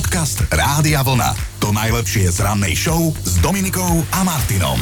Podcast Rádia Vlna. To najlepšie z rannej show s Dominikou a Martinom.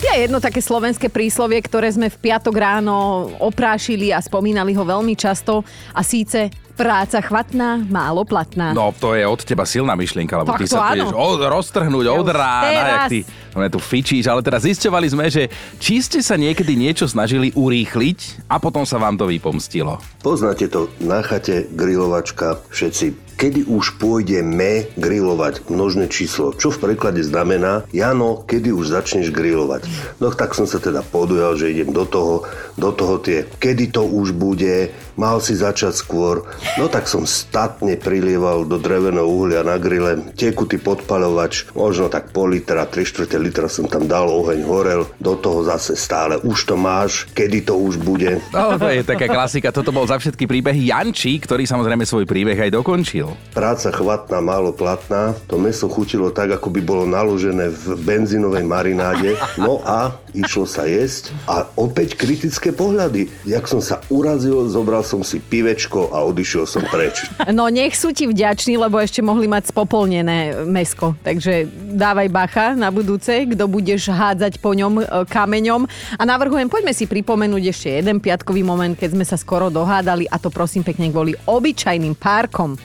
Je jedno také slovenské príslovie, ktoré sme v piatok ráno oprášili a spomínali ho veľmi často a síce Práca chvatná, málo platná. No, to je od teba silná myšlienka, lebo Tak ty to sa budeš od, roztrhnúť Ja od rána, jak ty mne tu fičíš, ale teraz zisťovali sme, že či ste sa niekedy niečo snažili urýchliť a potom sa vám to vypomstilo. Poznáte to na chate, grilovačka, všetci. Kedy už pôjdeme grilovať množné číslo, čo v preklade znamená Jano, kedy už začneš grilovať. No tak som sa teda podujal, že idem do toho, do toho tie, kedy to už bude, mal si začať skôr. No tak som statne prilieval do dreveného uhlia na grille, tekutý podpalovač, možno tak pol litra, 3 čtvrte litra som tam dal, oheň horel, do toho zase stále, už to máš, kedy to už bude. No, to je taká klasika. Toto bol za všetky príbehy Janči, ktorý samozrejme svoj príbeh aj dokončil. Práca chvatná, málo platná. To meso chutilo tak, ako by bolo naložené v benzínovej marináde. No a išlo sa jesť. A opäť kritické pohľady. Jak som sa urazil, zobral som si pivečko a odišiel som preč. No nech sú ti vďační, lebo ešte mohli mať spopolnené mesko. Takže dávaj bacha na budúce, kto budeš hádzať po ňom e, kameňom. A navrhujem, poďme si pripomenúť ešte jeden piatkový moment, keď sme sa skoro dohádali a to prosím pekne kvôli obyčajným párkom.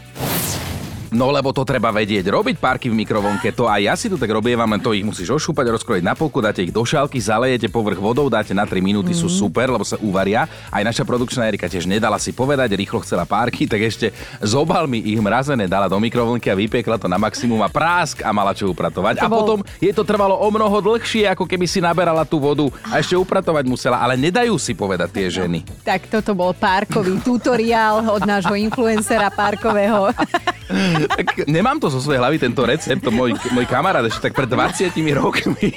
No lebo to treba vedieť. Robiť párky v mikrovlnke, to aj ja si tu tak robievam, to ich musíš ošúpať, rozkrojiť na polku, dáte ich do šálky, zalejete povrch vodou, dáte na 3 minúty, sú super, lebo sa uvaria. Aj naša produkčná Erika tiež nedala si povedať, rýchlo chcela párky, tak ešte z obalmi ich mrazené dala do mikrovlnky a vypiekla to na maximum a prásk a mala čo upratovať. To A bol- potom je to trvalo o mnoho dlhšie, ako keby si naberala tú vodu a ešte upratovať musela, ale nedajú si povedať tie ženy. Tak toto bol párkový tutoriál od nášho influencera párkového. Tak nemám to zo svojej hlavy, tento recept, to môj, môj kamarát ešte tak pred 20 rokmi.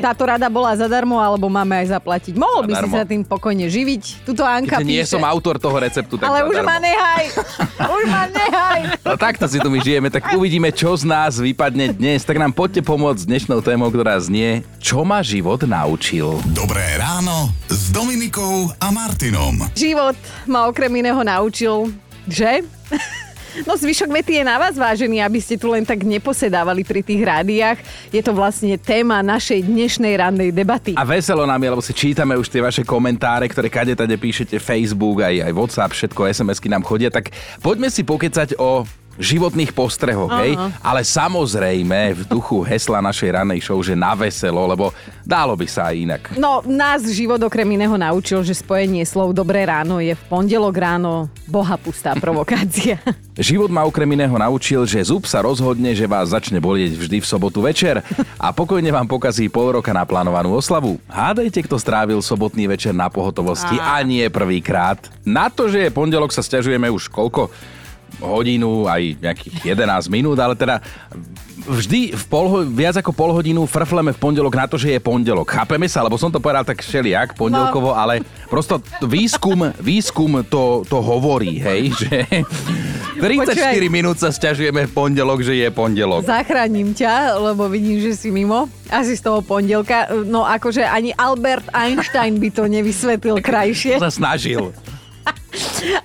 Táto rada bola zadarmo, alebo máme aj zaplatiť. Mohol by si sa tým pokojne živiť. Tuto Anka Keďže nie píše. som autor toho receptu, tak Ale už zadarmo. ma nehaj! Už ma nehaj! No takto si tu my žijeme, tak uvidíme, čo z nás vypadne dnes. Tak nám poďte pomôcť s dnešnou témou, ktorá znie Čo ma život naučil? Dobré ráno s Dominikou a Martinom. Život ma okrem iného naučil, že? No zvyšok vety je na vás, vážení, aby ste tu len tak neposedávali pri tých rádiách. Je to vlastne téma našej dnešnej rannej debaty. A veselo nám je, lebo si čítame už tie vaše komentáre, ktoré kade tade píšete, Facebook, aj, aj WhatsApp, všetko, SMS-ky nám chodia, tak poďme si pokecať o životných postrehoch, hej? Ale samozrejme v duchu hesla našej ranej show, že na veselo, lebo dálo by sa aj inak. No, nás život okrem iného naučil, že spojenie slov Dobré ráno je v pondelok ráno boha pustá provokácia. Život ma okrem iného naučil, že zub sa rozhodne, že vás začne bolieť vždy v sobotu večer a pokojne vám pokazí pol roka naplánovanú oslavu. Hádajte, kto strávil sobotný večer na pohotovosti a nie prvýkrát. Na to, že je pondelok, sa stiažujeme už koľko? Hodinu, aj nejakých 11 minút, ale teda vždy v pol, viac ako pol hodinu frfleme v pondelok na to, že je pondelok. Chápeme sa, lebo som to povedal tak všelijak, pondelkovo, ale prosto výskum, výskum to, to hovorí, hej, že 34 Počúvaj. minút sa stiažujeme v pondelok, že je pondelok. Zachránim ťa, lebo vidím, že si mimo. Asi z toho pondelka. No akože ani Albert Einstein by to nevysvetlil krajšie. sa snažil.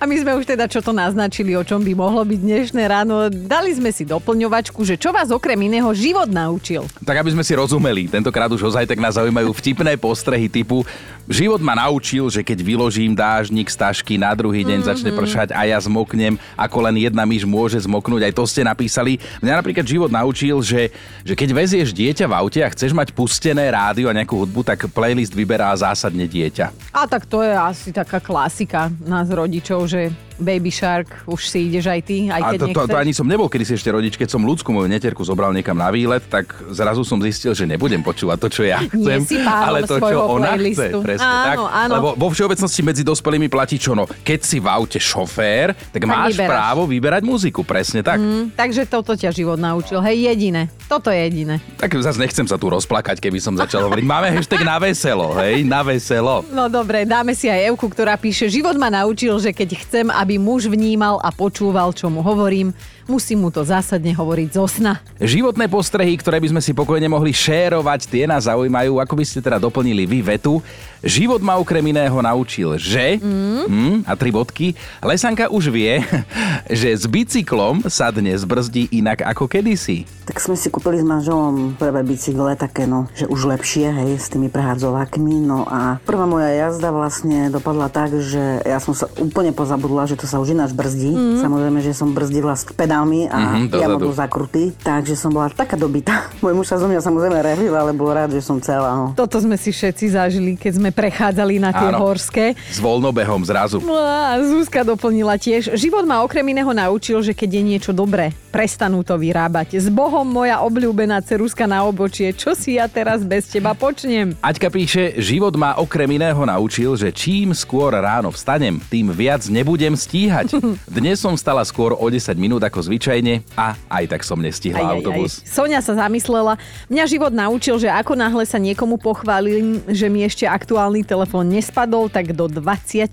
A my sme už teda čo to naznačili, o čom by mohlo byť dnešné ráno. Dali sme si doplňovačku, že čo vás okrem iného život naučil. Tak aby sme si rozumeli, tentokrát už ozaj tak nás zaujímajú vtipné postrehy typu Život ma naučil, že keď vyložím dážnik z tašky, na druhý deň mm-hmm. začne pršať a ja zmoknem, ako len jedna myš môže zmoknúť, aj to ste napísali. Mňa napríklad život naučil, že, že keď vezieš dieťa v aute a chceš mať pustené rádio a nejakú hudbu, tak playlist vyberá zásadne dieťa. A tak to je asi taká klasika nás rodičov, že Baby Shark, už si ideš aj ty, aj A keď to, to, nechceš. to ani som nebol, kedy si ešte rodič, keď som ľudskú moju neterku zobral niekam na výlet, tak zrazu som zistil, že nebudem počúvať to, čo ja chcem, ale to, čo ona playlistu. chce. Presne Áno, tak. áno. Lebo vo všeobecnosti medzi dospelými platí čo no. Keď si v aute šofér, tak, máš vyberáš. právo vyberať muziku. Presne tak. Hm, takže toto ťa život naučil. Hej, jediné. Toto je jediné. Tak zase nechcem sa tu rozplakať, keby som začal hovoriť. Máme hashtag na veselo, hej, na veselo. No dobre, dáme si aj Evku, ktorá píše, život ma naučil, že keď chcem, aby aby muž vnímal a počúval, čo mu hovorím. Musím mu to zásadne hovoriť zo sna. Životné postrehy, ktoré by sme si pokojne mohli šérovať, tie nás zaujímajú. Ako by ste teda doplnili vy vetu? Život ma okrem iného naučil, že... Mm. Mm, a tri bodky. Lesanka už vie, že s bicyklom sa dnes brzdí inak ako kedysi. Tak sme si kúpili s manželom prvé bicykle také, no, že už lepšie, hej, s tými prehádzovákmi. No a prvá moja jazda vlastne dopadla tak, že ja som sa úplne pozabudla, že to sa už ináč brzdí. Mm. Samozrejme, že som brzdila s pedálmi a Mhm, ja bol zakrutý, takže som bola taká dobitá. Môj muž sa zo mňa samozrejme rehil, ale bol rád, že som celá. No. Toto sme si všetci zažili, keď sme prechádzali na tie Áno. horské. S voľnobehom zrazu. No a Zuzka doplnila tiež. Život ma okrem iného naučil, že keď je niečo dobré, prestanú to vyrábať. S Bohom moja obľúbená ceruska na obočie. Čo si ja teraz bez teba počnem? Aťka píše, život ma okrem iného naučil, že čím skôr ráno vstanem, tým viac nebudem stíhať. Dnes som stala skôr o 10 minút ako zvyčajne a aj tak som nestihla Aj, aj, autobus. Aj. Sonia sa zamyslela. Mňa život naučil, že ako náhle sa niekomu pochválim, že mi ešte aktuálny telefón nespadol, tak do 24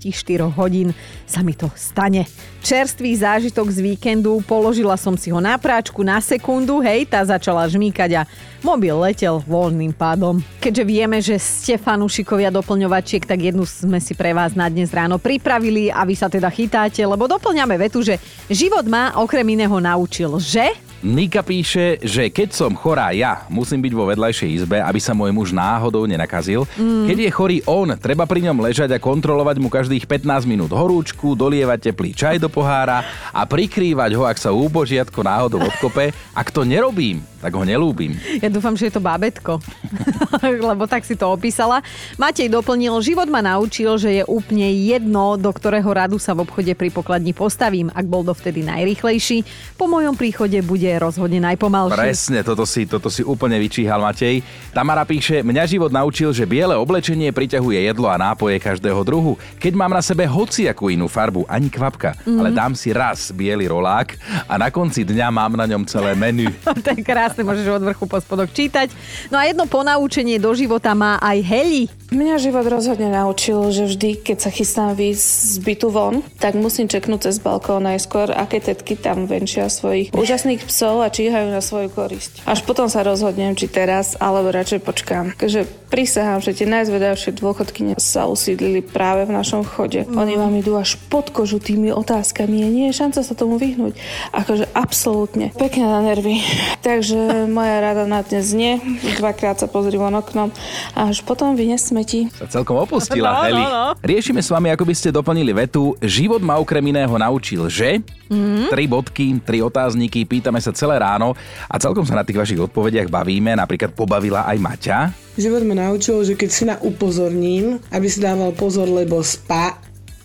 hodín sa mi to stane. Čerstvý zážitok z víkendu, položila som si ho na práčku na sekundu, hej, tá začala žmýkať a mobil letel voľným pádom. Keďže vieme, že ste fanúšikovia doplňovačiek, tak jednu sme si pre vás na dnes ráno pripravili a vy sa teda chytáte, lebo doplňame vetu, že život má okrem iného naučil, že Nika píše, že keď som chorá ja, musím byť vo vedľajšej izbe, aby sa môj muž náhodou nenakazil. Mm. Keď je chorý on, treba pri ňom ležať a kontrolovať mu každých 15 minút horúčku, dolievať teplý čaj do pohára a prikrývať ho, ak sa úbožiatko náhodou odkope. Ak to nerobím, tak ho nelúbim. Ja dúfam, že je to bábetko, lebo tak si to opísala. Matej doplnil, život ma naučil, že je úplne jedno, do ktorého radu sa v obchode pri pokladni postavím. Ak bol dovtedy najrýchlejší, po mojom príchode bude rozhodne najpomalší. Presne, toto si, toto si úplne vyčíhal Matej. Tamara píše, mňa život naučil, že biele oblečenie priťahuje jedlo a nápoje každého druhu. Keď mám na sebe hociakú inú farbu, ani kvapka, mm. ale dám si raz biely rolák a na konci dňa mám na ňom celé menu. to je krásne, môžeš od vrchu po spodok čítať. No a jedno ponaučenie do života má aj Heli. Mňa život rozhodne naučil, že vždy, keď sa chystám výjsť z bytu von, tak musím čeknúť cez balkón najskôr, aké tetky tam venčia svojich úžasných psov a číhajú na svoju korisť. Až potom sa rozhodnem, či teraz, alebo radšej počkám. Takže prisahám, že tie najzvedavšie dôchodky sa usídlili práve v našom chode. Oni vám idú až pod kožu tými otázkami a nie je šanca sa tomu vyhnúť. Akože absolútne. Pekne na nervy. Takže moja rada na dnes nie. Dvakrát sa pozri von oknom a až potom vynes smeti. Sa celkom opustila, No, Heli. no, no. Riešime s vami, ako by ste doplnili vetu. Život ma okrem iného naučil, že... Mm. Tri bodky, tri otázniky, pýtame sa celé ráno a celkom sa na tých vašich odpovediach bavíme. Napríklad pobavila aj Maťa. Život ma naučil, že keď syna upozorním, aby si dával pozor, lebo spá,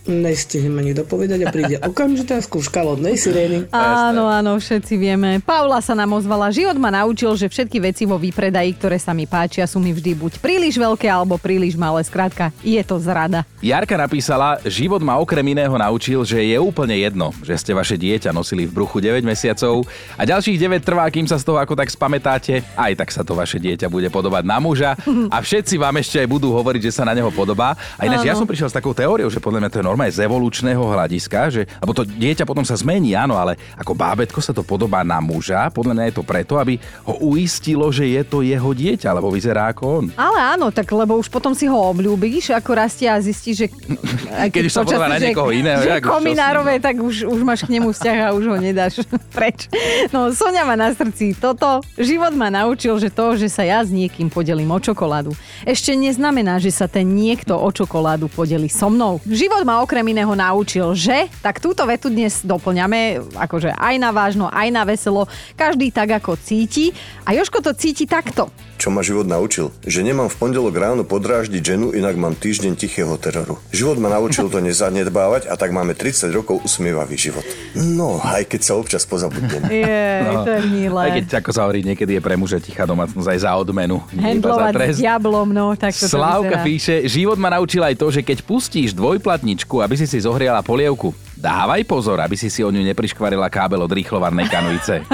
nestihnem ani dopovedať a príde okamžitá skúška lodnej sirény. Áno, áno, všetci vieme. Paula sa nám ozvala. Život ma naučil, že všetky veci vo výpredaji, ktoré sa mi páčia, sú mi vždy buď príliš veľké alebo príliš malé. Skrátka, je to zrada. Jarka napísala, život ma okrem iného naučil, že je úplne jedno, že ste vaše dieťa nosili v bruchu 9 mesiacov a ďalších 9 trvá, kým sa z toho ako tak spamätáte, aj tak sa to vaše dieťa bude podobať na muža a všetci vám ešte aj budú hovoriť, že sa na neho podobá. A ináč ja som prišiel s takou teóriou, že podľa mňa to je normálne z evolučného hľadiska, že, lebo to dieťa potom sa zmení, áno, ale ako bábetko sa to podobá na muža, podľa mňa je to preto, aby ho uistilo, že je to jeho dieťa, lebo vyzerá ako on. Ale áno, tak lebo už potom si ho obľúbíš, ako rastie a zistíš, že... Keď už sa počasí, na že- niekoho iného, Že kominárové, tak už, už máš k nemu vzťah a už ho nedáš preč. No, Sonia má na srdci toto. Život ma naučil, že to, že sa ja s niekým podelím o čokoládu, ešte neznamená, že sa ten niekto o čokoládu podeli so mnou. Život ma okrem iného naučil, že... Tak túto vetu dnes doplňame, akože aj na vážno, aj na veselo, každý tak, ako cíti. A Joško to cíti takto. Čo ma život naučil? Že nemám v pondelok ráno podráždiť ženu, inak mám týždeň tichého teroru. Život ma naučil to nezanedbávať a tak máme 30 rokov usmievavý život. No, aj keď sa občas pozabudnem. Je, to je milé. Aj keď, ako sa hovorí, niekedy je pre muža tichá domácnosť aj za odmenu. Handlovať s diablom, no, tak to Slávka vyzerá. píše, život ma naučil aj to, že keď pustíš dvojplatničku, aby si si zohriala polievku, dávaj pozor, aby si si o ňu nepriškvarila kábel od rýchlovanej kanujice.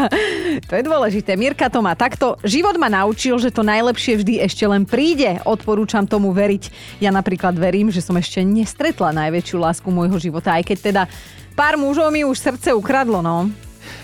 To je dôležité. Mirka to má takto. Život ma naučil, že to najlepšie vždy ešte len príde. Odporúčam tomu veriť. Ja napríklad verím, že som ešte nestretla najväčšiu lásku môjho života, aj keď teda pár mužov mi už srdce ukradlo, no.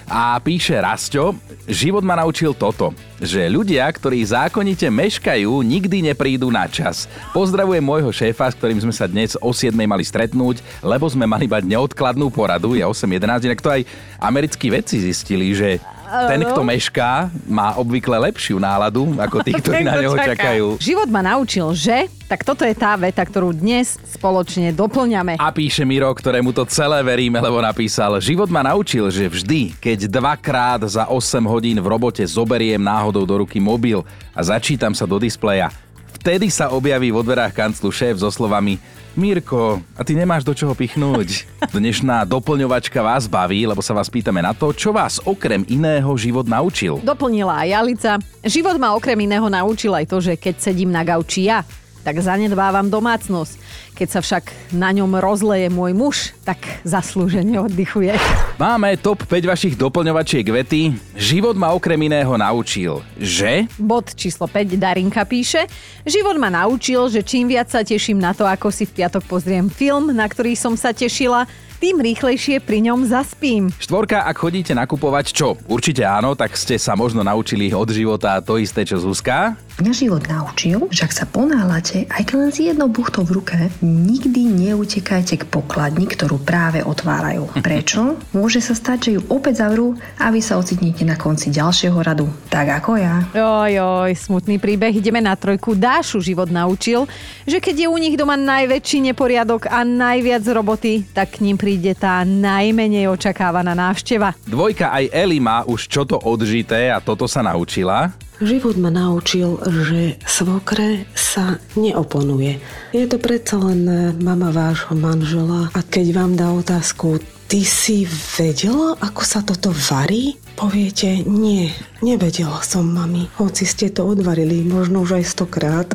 A píše Rasťo, život ma naučil toto, že ľudia, ktorí zákonite meškajú, nikdy neprídu na čas. Pozdravujem môjho šéfa, s ktorým sme sa dnes o 7 mali stretnúť, lebo sme mali mať neodkladnú poradu, je 8.11, inak to aj americkí vedci zistili, že ten, kto mešká, má obvykle lepšiu náladu ako tí, ktorí na neho čakajú. Život ma naučil, že? Tak toto je tá veta, ktorú dnes spoločne doplňame. A píše Miro, ktorému to celé veríme, lebo napísal Život ma naučil, že vždy, keď dvakrát za 8 hodín v robote zoberiem náhodou do ruky mobil a začítam sa do displeja, vtedy sa objaví vo dverách kanclu šéf so slovami Mirko, a ty nemáš do čoho pichnúť. Dnešná doplňovačka vás baví, lebo sa vás pýtame na to, čo vás okrem iného život naučil. Doplnila aj Jalica. Život ma okrem iného naučil aj to, že keď sedím na gauči ja, tak zanedbávam domácnosť. Keď sa však na ňom rozleje môj muž, tak zaslúžene oddychuje. Máme top 5 vašich doplňovačiek vety. Život ma okrem iného naučil, že... Bod číslo 5 Darinka píše. Život ma naučil, že čím viac sa teším na to, ako si v piatok pozriem film, na ktorý som sa tešila, tým rýchlejšie pri ňom zaspím. Štvorka, ak chodíte nakupovať, čo? Určite áno, tak ste sa možno naučili od života to isté, čo Zuzka. Mňa život naučil, že ak sa ponáhľate, aj keď len s jednou buchtou v ruke, nikdy neutekajte k pokladni, ktorú práve otvárajú. Prečo? Môže sa stať, že ju opäť zavrú a vy sa ocitnete na konci ďalšieho radu. Tak ako ja. Oj, oj, smutný príbeh. Ideme na trojku. Dášu život naučil, že keď je u nich doma najväčší neporiadok a najviac roboty, tak k ním príde tá najmenej očakávaná návšteva. Dvojka aj Eli má už čo to odžité a toto sa naučila. Život ma naučil, že svokre sa neoponuje. Je to predsa len mama vášho manžela a keď vám dá otázku, ty si vedela, ako sa toto varí? Poviete, nie, nevedela som, mami. Hoci ste to odvarili, možno už aj stokrát.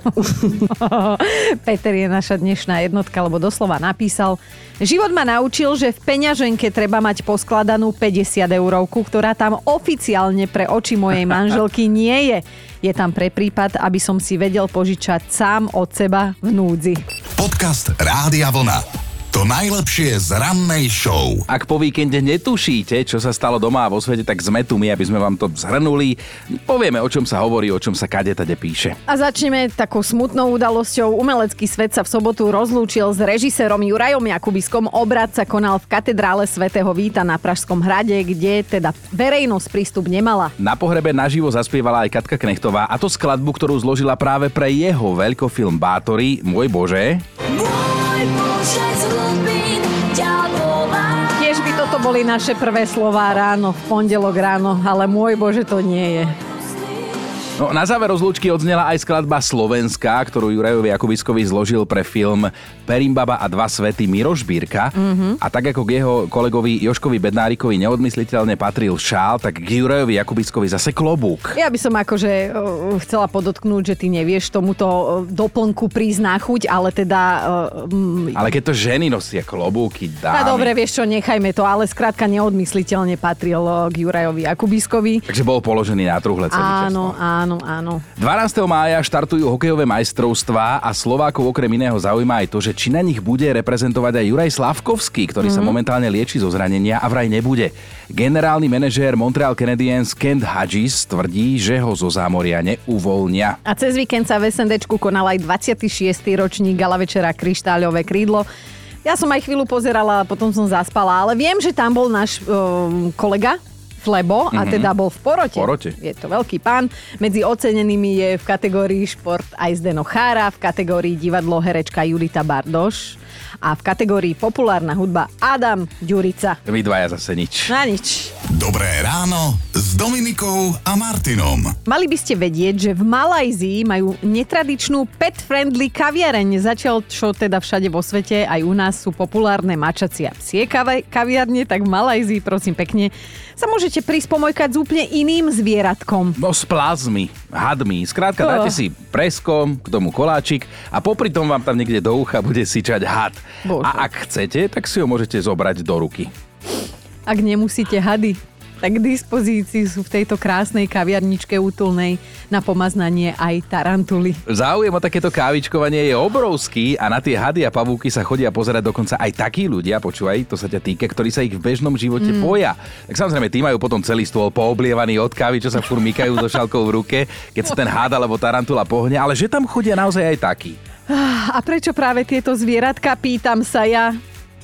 Peter je naša dnešná jednotka, lebo doslova napísal, život ma naučil, že v peňaženke treba mať poskladanú 50 eurovku, ktorá tam oficiálne pre oči mojej manželky nie je. Je tam pre prípad, aby som si vedel požičať sám od seba v núdzi. Podcast Rádia Vlna. To najlepšie z rannej show. Ak po víkende netušíte, čo sa stalo doma a vo svete, tak sme tu my, aby sme vám to zhrnuli. Povieme, o čom sa hovorí, o čom sa kade tade píše. A začneme takou smutnou udalosťou. Umelecký svet sa v sobotu rozlúčil s režisérom Jurajom Jakubiskom. Obrad sa konal v katedrále svätého Víta na Pražskom hrade, kde teda verejnosť prístup nemala. Na pohrebe naživo zaspievala aj Katka Knechtová a to skladbu, ktorú zložila práve pre jeho veľkofilm Bátory, Môj Bože. Môj Bože, Tiež by toto boli naše prvé slová ráno, v pondelok ráno, ale môj Bože, to nie je. No, na záver rozlúčky odznela aj skladba Slovenská, ktorú Jurajovi Jakubiskovi zložil pre film Perimbaba a dva svety Miroš Bírka. Mm-hmm. A tak ako k jeho kolegovi Joškovi Bednárikovi neodmysliteľne patril šál, tak k Jurajovi Jakubiskovi zase klobúk. Ja by som akože uh, chcela podotknúť, že ty nevieš tomuto uh, doplnku prísť chuť, ale teda... Uh, ale keď to ženy nosia klobúky, dámy. No dobre, vieš čo, nechajme to, ale skrátka neodmysliteľne patril k Jurajovi Jakubiskovi. Takže bol položený na truhle celý áno, čas. Áno, áno, áno. 12. mája štartujú hokejové majstrovstvá a Slovákov okrem iného zaujíma aj to, že či na nich bude reprezentovať aj Juraj Slavkovský, ktorý mm-hmm. sa mhm. momentálne lieči zo zranenia a vraj nebude. Generálny manažér Montreal Canadiens Kent Hughes tvrdí, že ho zo zámoria neuvoľnia. A cez víkend sa v SNDčku konal aj 26. ročník gala večera Kryštáľové krídlo. Ja som aj chvíľu pozerala a potom som zaspala, ale viem, že tam bol náš um, kolega Flebo a mm-hmm. teda bol v porote. porote. Je to veľký pán. Medzi ocenenými je v kategórii šport aj Zdeno Chára, v kategórii divadlo herečka Judita Bardoš a v kategórii populárna hudba Adam Ďurica. Vy dvaja zase nič. Na nič. Dobré ráno s Dominikou a Martinom. Mali by ste vedieť, že v Malajzii majú netradičnú pet-friendly kaviareň. Začal čo teda všade vo svete, aj u nás sú populárne mačacia psie kaviarne, tak v Malajzii, prosím pekne, sa môžete prísť pomojkať s úplne iným zvieratkom. No s plazmy, hadmi. Skrátka, oh. dáte si preskom, k tomu koláčik a popri tom vám tam niekde do ucha bude syčať had. Bože. A ak chcete, tak si ho môžete zobrať do ruky. Ak nemusíte hady. Tak k dispozícii sú v tejto krásnej kaviarničke útulnej na pomaznanie aj tarantuly. Záujem o takéto kávičkovanie je obrovský a na tie hady a pavúky sa chodia pozerať dokonca aj takí ľudia, počúvaj, to sa ťa týka, ktorí sa ich v bežnom živote mm. boja. Tak samozrejme, tí majú potom celý stôl pooblievaný od kávy, čo sa furmikajú so šalkou v ruke, keď sa ten hád alebo tarantula pohne, ale že tam chodia naozaj aj takí. A prečo práve tieto zvieratka, pýtam sa ja.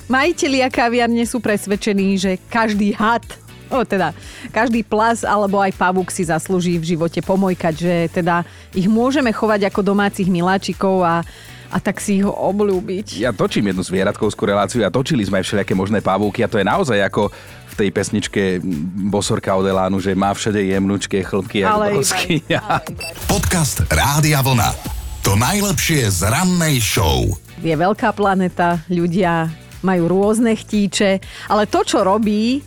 Majitelia kaviarne sú presvedčení, že každý had O, teda, každý plas alebo aj pavúk si zaslúži v živote pomojkať, že teda ich môžeme chovať ako domácich miláčikov a a tak si ho obľúbiť. Ja točím jednu zvieratkovskú reláciu a točili sme aj všelijaké možné pavúky a to je naozaj ako v tej pesničke Bosorka od Elánu, že má všade jemnučké chlpky a brosky. Podcast Rádia Vlna. To najlepšie z rannej show. Je veľká planeta, ľudia majú rôzne chtíče, ale to, čo robí,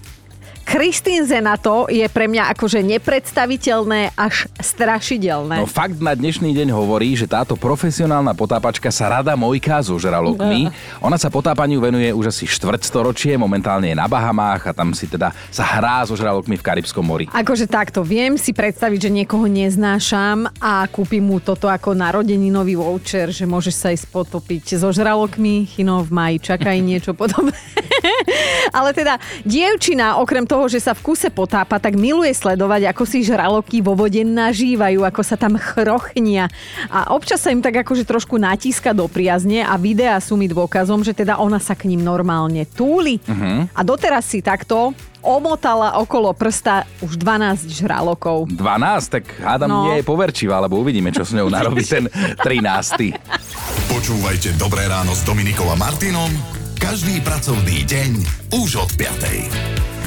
Kristín Zenato je pre mňa akože nepredstaviteľné až strašidelné. No fakt na dnešný deň hovorí, že táto profesionálna potápačka sa rada mojká so žralokmi. Ona sa potápaniu venuje už asi štvrtstoročie, momentálne je na Bahamách a tam si teda sa hrá so žralokmi v Karibskom mori. Akože takto, viem si predstaviť, že niekoho neznášam a kúpim mu toto ako narodeninový voucher, že môžeš sa ísť potopiť so žralokmi, chino v maji, čakaj niečo podobné. Ale teda, dievčina okrem toho, toho, že sa v kuse potápa, tak miluje sledovať, ako si žraloky vo vode nažívajú, ako sa tam chrochnia. A občas sa im tak akože trošku natíska do priazne a videá sú mi dôkazom, že teda ona sa k ním normálne túli. Uh-huh. A doteraz si takto omotala okolo prsta už 12 žralokov. 12? Tak hádam no. nie je poverčivá, lebo uvidíme, čo s ňou narobí ten 13. Počúvajte Dobré ráno s Dominikom a Martinom každý pracovný deň už od 5.